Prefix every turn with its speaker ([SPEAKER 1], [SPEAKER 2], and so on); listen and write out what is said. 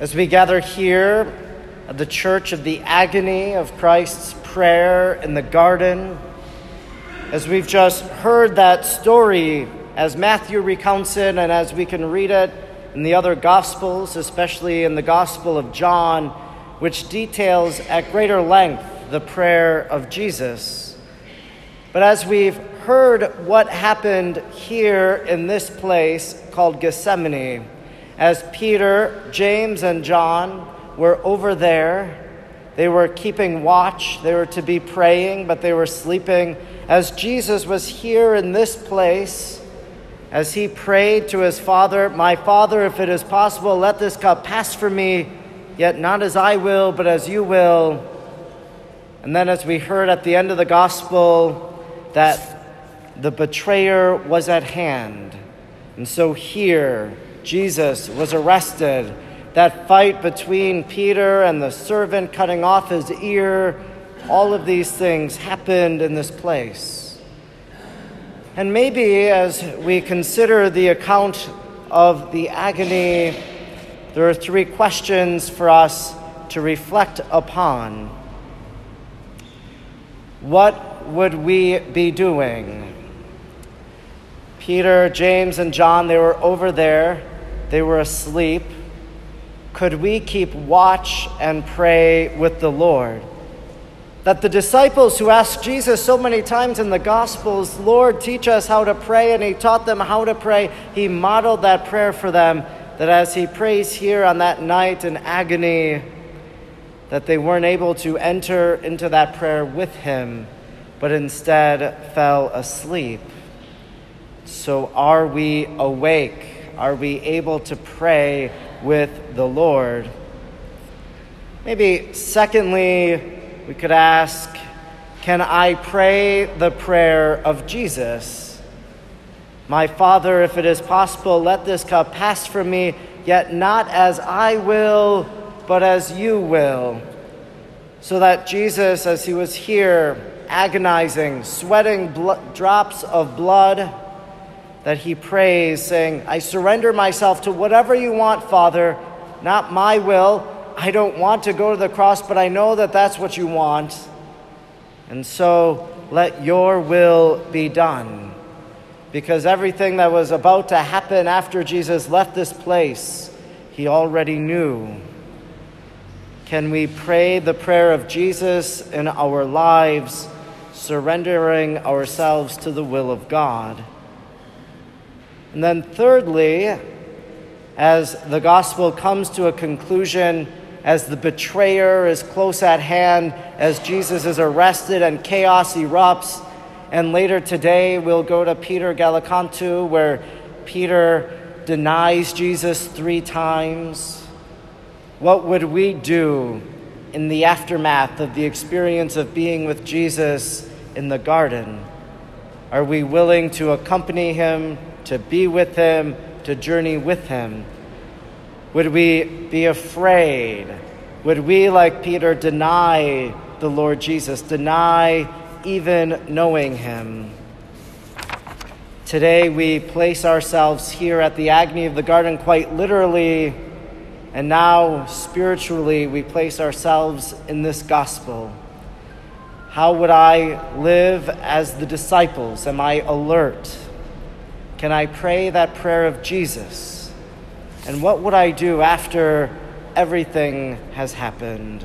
[SPEAKER 1] As we gather here at the church of the agony of Christ's prayer in the garden, as we've just heard that story as Matthew recounts it and as we can read it in the other Gospels, especially in the Gospel of John, which details at greater length the prayer of Jesus. But as we've heard what happened here in this place called Gethsemane, as Peter, James, and John were over there. They were keeping watch. They were to be praying, but they were sleeping. As Jesus was here in this place, as he prayed to his Father, My Father, if it is possible, let this cup pass from me, yet not as I will, but as you will. And then, as we heard at the end of the gospel, that the betrayer was at hand. And so here, Jesus was arrested. That fight between Peter and the servant cutting off his ear, all of these things happened in this place. And maybe as we consider the account of the agony, there are three questions for us to reflect upon. What would we be doing? Peter, James, and John, they were over there they were asleep. Could we keep watch and pray with the Lord? That the disciples who asked Jesus so many times in the Gospels, Lord, teach us how to pray, and he taught them how to pray, he modeled that prayer for them. That as he prays here on that night in agony, that they weren't able to enter into that prayer with him, but instead fell asleep. So are we awake? Are we able to pray with the Lord? Maybe, secondly, we could ask Can I pray the prayer of Jesus? My Father, if it is possible, let this cup pass from me, yet not as I will, but as you will. So that Jesus, as he was here, agonizing, sweating drops of blood, that he prays, saying, I surrender myself to whatever you want, Father, not my will. I don't want to go to the cross, but I know that that's what you want. And so let your will be done. Because everything that was about to happen after Jesus left this place, he already knew. Can we pray the prayer of Jesus in our lives, surrendering ourselves to the will of God? And then, thirdly, as the gospel comes to a conclusion, as the betrayer is close at hand, as Jesus is arrested and chaos erupts, and later today we'll go to Peter Gallicantu, where Peter denies Jesus three times. What would we do in the aftermath of the experience of being with Jesus in the garden? Are we willing to accompany him to be with Him, to journey with Him? Would we be afraid? Would we, like Peter, deny the Lord Jesus, deny even knowing Him? Today we place ourselves here at the agony of the garden quite literally, and now spiritually we place ourselves in this gospel. How would I live as the disciples? Am I alert? Can I pray that prayer of Jesus? And what would I do after everything has happened?